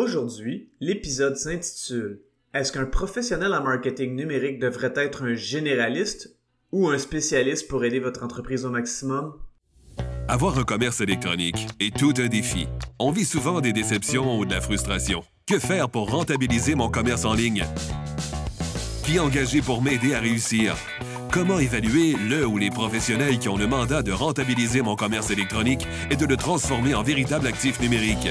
Aujourd'hui, l'épisode s'intitule Est-ce qu'un professionnel en marketing numérique devrait être un généraliste ou un spécialiste pour aider votre entreprise au maximum? Avoir un commerce électronique est tout un défi. On vit souvent des déceptions ou de la frustration. Que faire pour rentabiliser mon commerce en ligne? Qui engager pour m'aider à réussir? Comment évaluer le ou les professionnels qui ont le mandat de rentabiliser mon commerce électronique et de le transformer en véritable actif numérique?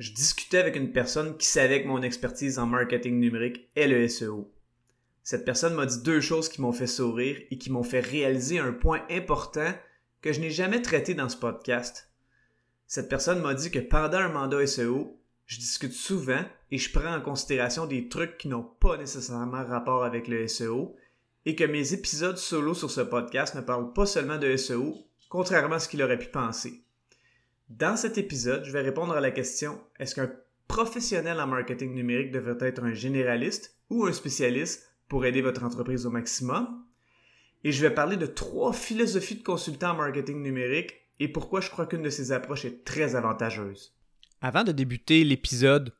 je discutais avec une personne qui savait que mon expertise en marketing numérique est le SEO. Cette personne m'a dit deux choses qui m'ont fait sourire et qui m'ont fait réaliser un point important que je n'ai jamais traité dans ce podcast. Cette personne m'a dit que pendant un mandat SEO, je discute souvent et je prends en considération des trucs qui n'ont pas nécessairement rapport avec le SEO et que mes épisodes solo sur ce podcast ne parlent pas seulement de SEO, contrairement à ce qu'il aurait pu penser. Dans cet épisode, je vais répondre à la question est-ce qu'un professionnel en marketing numérique devrait être un généraliste ou un spécialiste pour aider votre entreprise au maximum? Et je vais parler de trois philosophies de consultant en marketing numérique et pourquoi je crois qu'une de ces approches est très avantageuse. Avant de débuter l'épisode,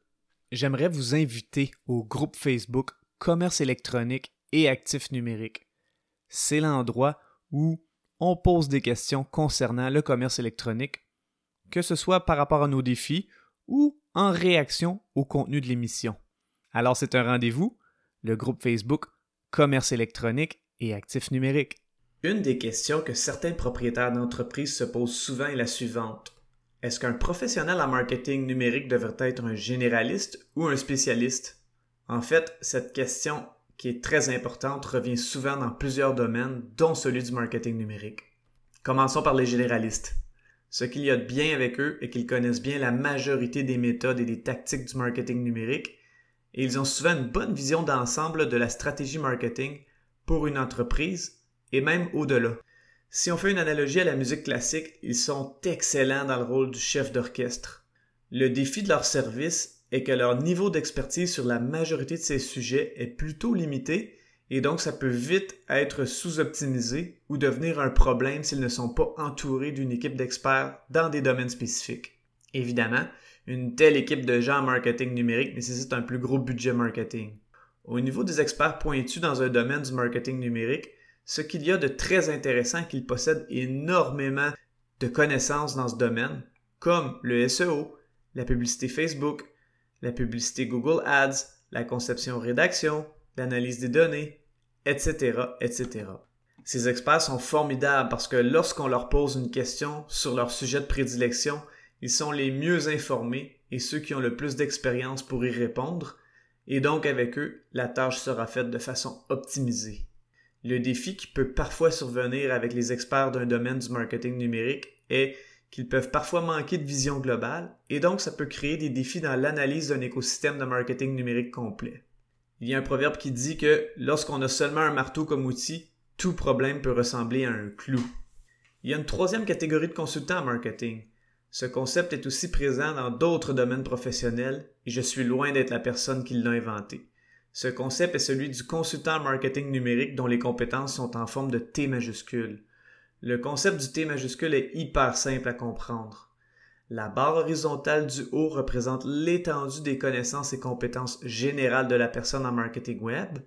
j'aimerais vous inviter au groupe Facebook Commerce électronique et actifs numériques. C'est l'endroit où on pose des questions concernant le commerce électronique que ce soit par rapport à nos défis ou en réaction au contenu de l'émission. Alors c'est un rendez-vous, le groupe Facebook Commerce électronique et actifs numériques. Une des questions que certains propriétaires d'entreprises se posent souvent est la suivante. Est-ce qu'un professionnel en marketing numérique devrait être un généraliste ou un spécialiste? En fait, cette question, qui est très importante, revient souvent dans plusieurs domaines, dont celui du marketing numérique. Commençons par les généralistes. Ce qu'il y a de bien avec eux est qu'ils connaissent bien la majorité des méthodes et des tactiques du marketing numérique et ils ont souvent une bonne vision d'ensemble de la stratégie marketing pour une entreprise et même au-delà. Si on fait une analogie à la musique classique, ils sont excellents dans le rôle du chef d'orchestre. Le défi de leur service est que leur niveau d'expertise sur la majorité de ces sujets est plutôt limité et donc ça peut vite être sous-optimisé ou devenir un problème s'ils ne sont pas entourés d'une équipe d'experts dans des domaines spécifiques. Évidemment, une telle équipe de gens en marketing numérique nécessite un plus gros budget marketing. Au niveau des experts pointus dans un domaine du marketing numérique, ce qu'il y a de très intéressant est qu'ils possèdent énormément de connaissances dans ce domaine, comme le SEO, la publicité Facebook, la publicité Google Ads, la conception rédaction, l'analyse des données, etc., etc. Ces experts sont formidables parce que lorsqu'on leur pose une question sur leur sujet de prédilection, ils sont les mieux informés et ceux qui ont le plus d'expérience pour y répondre, et donc avec eux, la tâche sera faite de façon optimisée. Le défi qui peut parfois survenir avec les experts d'un domaine du marketing numérique est qu'ils peuvent parfois manquer de vision globale, et donc ça peut créer des défis dans l'analyse d'un écosystème de marketing numérique complet. Il y a un proverbe qui dit que lorsqu'on a seulement un marteau comme outil, tout problème peut ressembler à un clou. Il y a une troisième catégorie de consultants en marketing. Ce concept est aussi présent dans d'autres domaines professionnels et je suis loin d'être la personne qui l'a inventé. Ce concept est celui du consultant en marketing numérique dont les compétences sont en forme de T majuscule. Le concept du T majuscule est hyper simple à comprendre. La barre horizontale du haut représente l'étendue des connaissances et compétences générales de la personne en marketing web.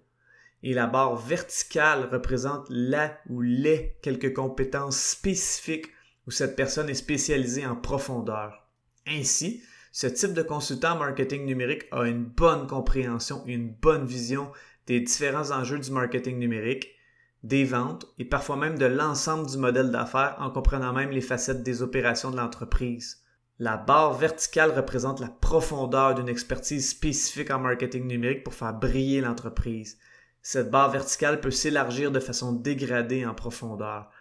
Et la barre verticale représente la ou les quelques compétences spécifiques où cette personne est spécialisée en profondeur. Ainsi, ce type de consultant en marketing numérique a une bonne compréhension et une bonne vision des différents enjeux du marketing numérique, des ventes et parfois même de l'ensemble du modèle d'affaires en comprenant même les facettes des opérations de l'entreprise. La barre verticale représente la profondeur d'une expertise spécifique en marketing numérique pour faire briller l'entreprise. Cette barre verticale peut s'élargir de façon dégradée en profondeur.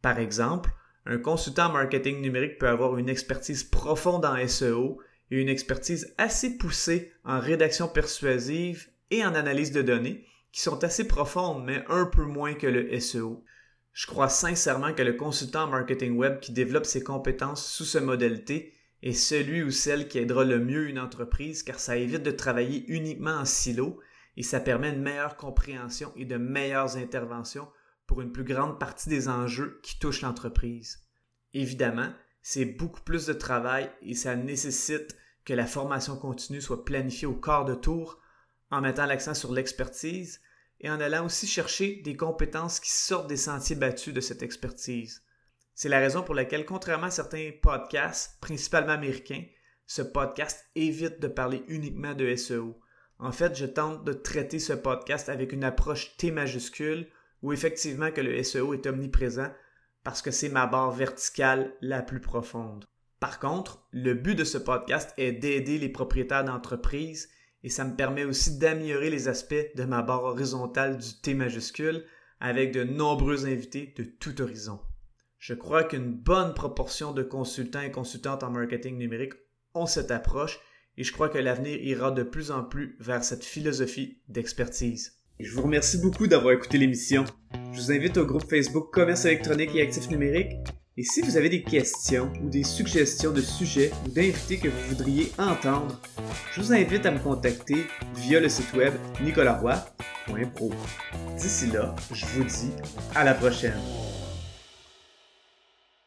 Par exemple, un consultant en marketing numérique peut avoir une expertise profonde en SEO et une expertise assez poussée en rédaction persuasive et en analyse de données, qui sont assez profondes, mais un peu moins que le SEO. Je crois sincèrement que le consultant en marketing web qui développe ses compétences sous ce modalité est celui ou celle qui aidera le mieux une entreprise car ça évite de travailler uniquement en silo et ça permet une meilleure compréhension et de meilleures interventions pour une plus grande partie des enjeux qui touchent l'entreprise. Évidemment, c'est beaucoup plus de travail et ça nécessite que la formation continue soit planifiée au quart de tour en mettant l'accent sur l'expertise et en allant aussi chercher des compétences qui sortent des sentiers battus de cette expertise. C'est la raison pour laquelle, contrairement à certains podcasts, principalement américains, ce podcast évite de parler uniquement de SEO. En fait, je tente de traiter ce podcast avec une approche T majuscule où effectivement que le SEO est omniprésent parce que c'est ma barre verticale la plus profonde. Par contre, le but de ce podcast est d'aider les propriétaires d'entreprises et ça me permet aussi d'améliorer les aspects de ma barre horizontale du T majuscule avec de nombreux invités de tout horizon. Je crois qu'une bonne proportion de consultants et consultantes en marketing numérique ont cette approche et je crois que l'avenir ira de plus en plus vers cette philosophie d'expertise. Je vous remercie beaucoup d'avoir écouté l'émission. Je vous invite au groupe Facebook Commerce électronique et actifs numériques. Et si vous avez des questions ou des suggestions de sujets ou d'invités que vous voudriez entendre, je vous invite à me contacter via le site web nicolaroy.pro. D'ici là, je vous dis à la prochaine.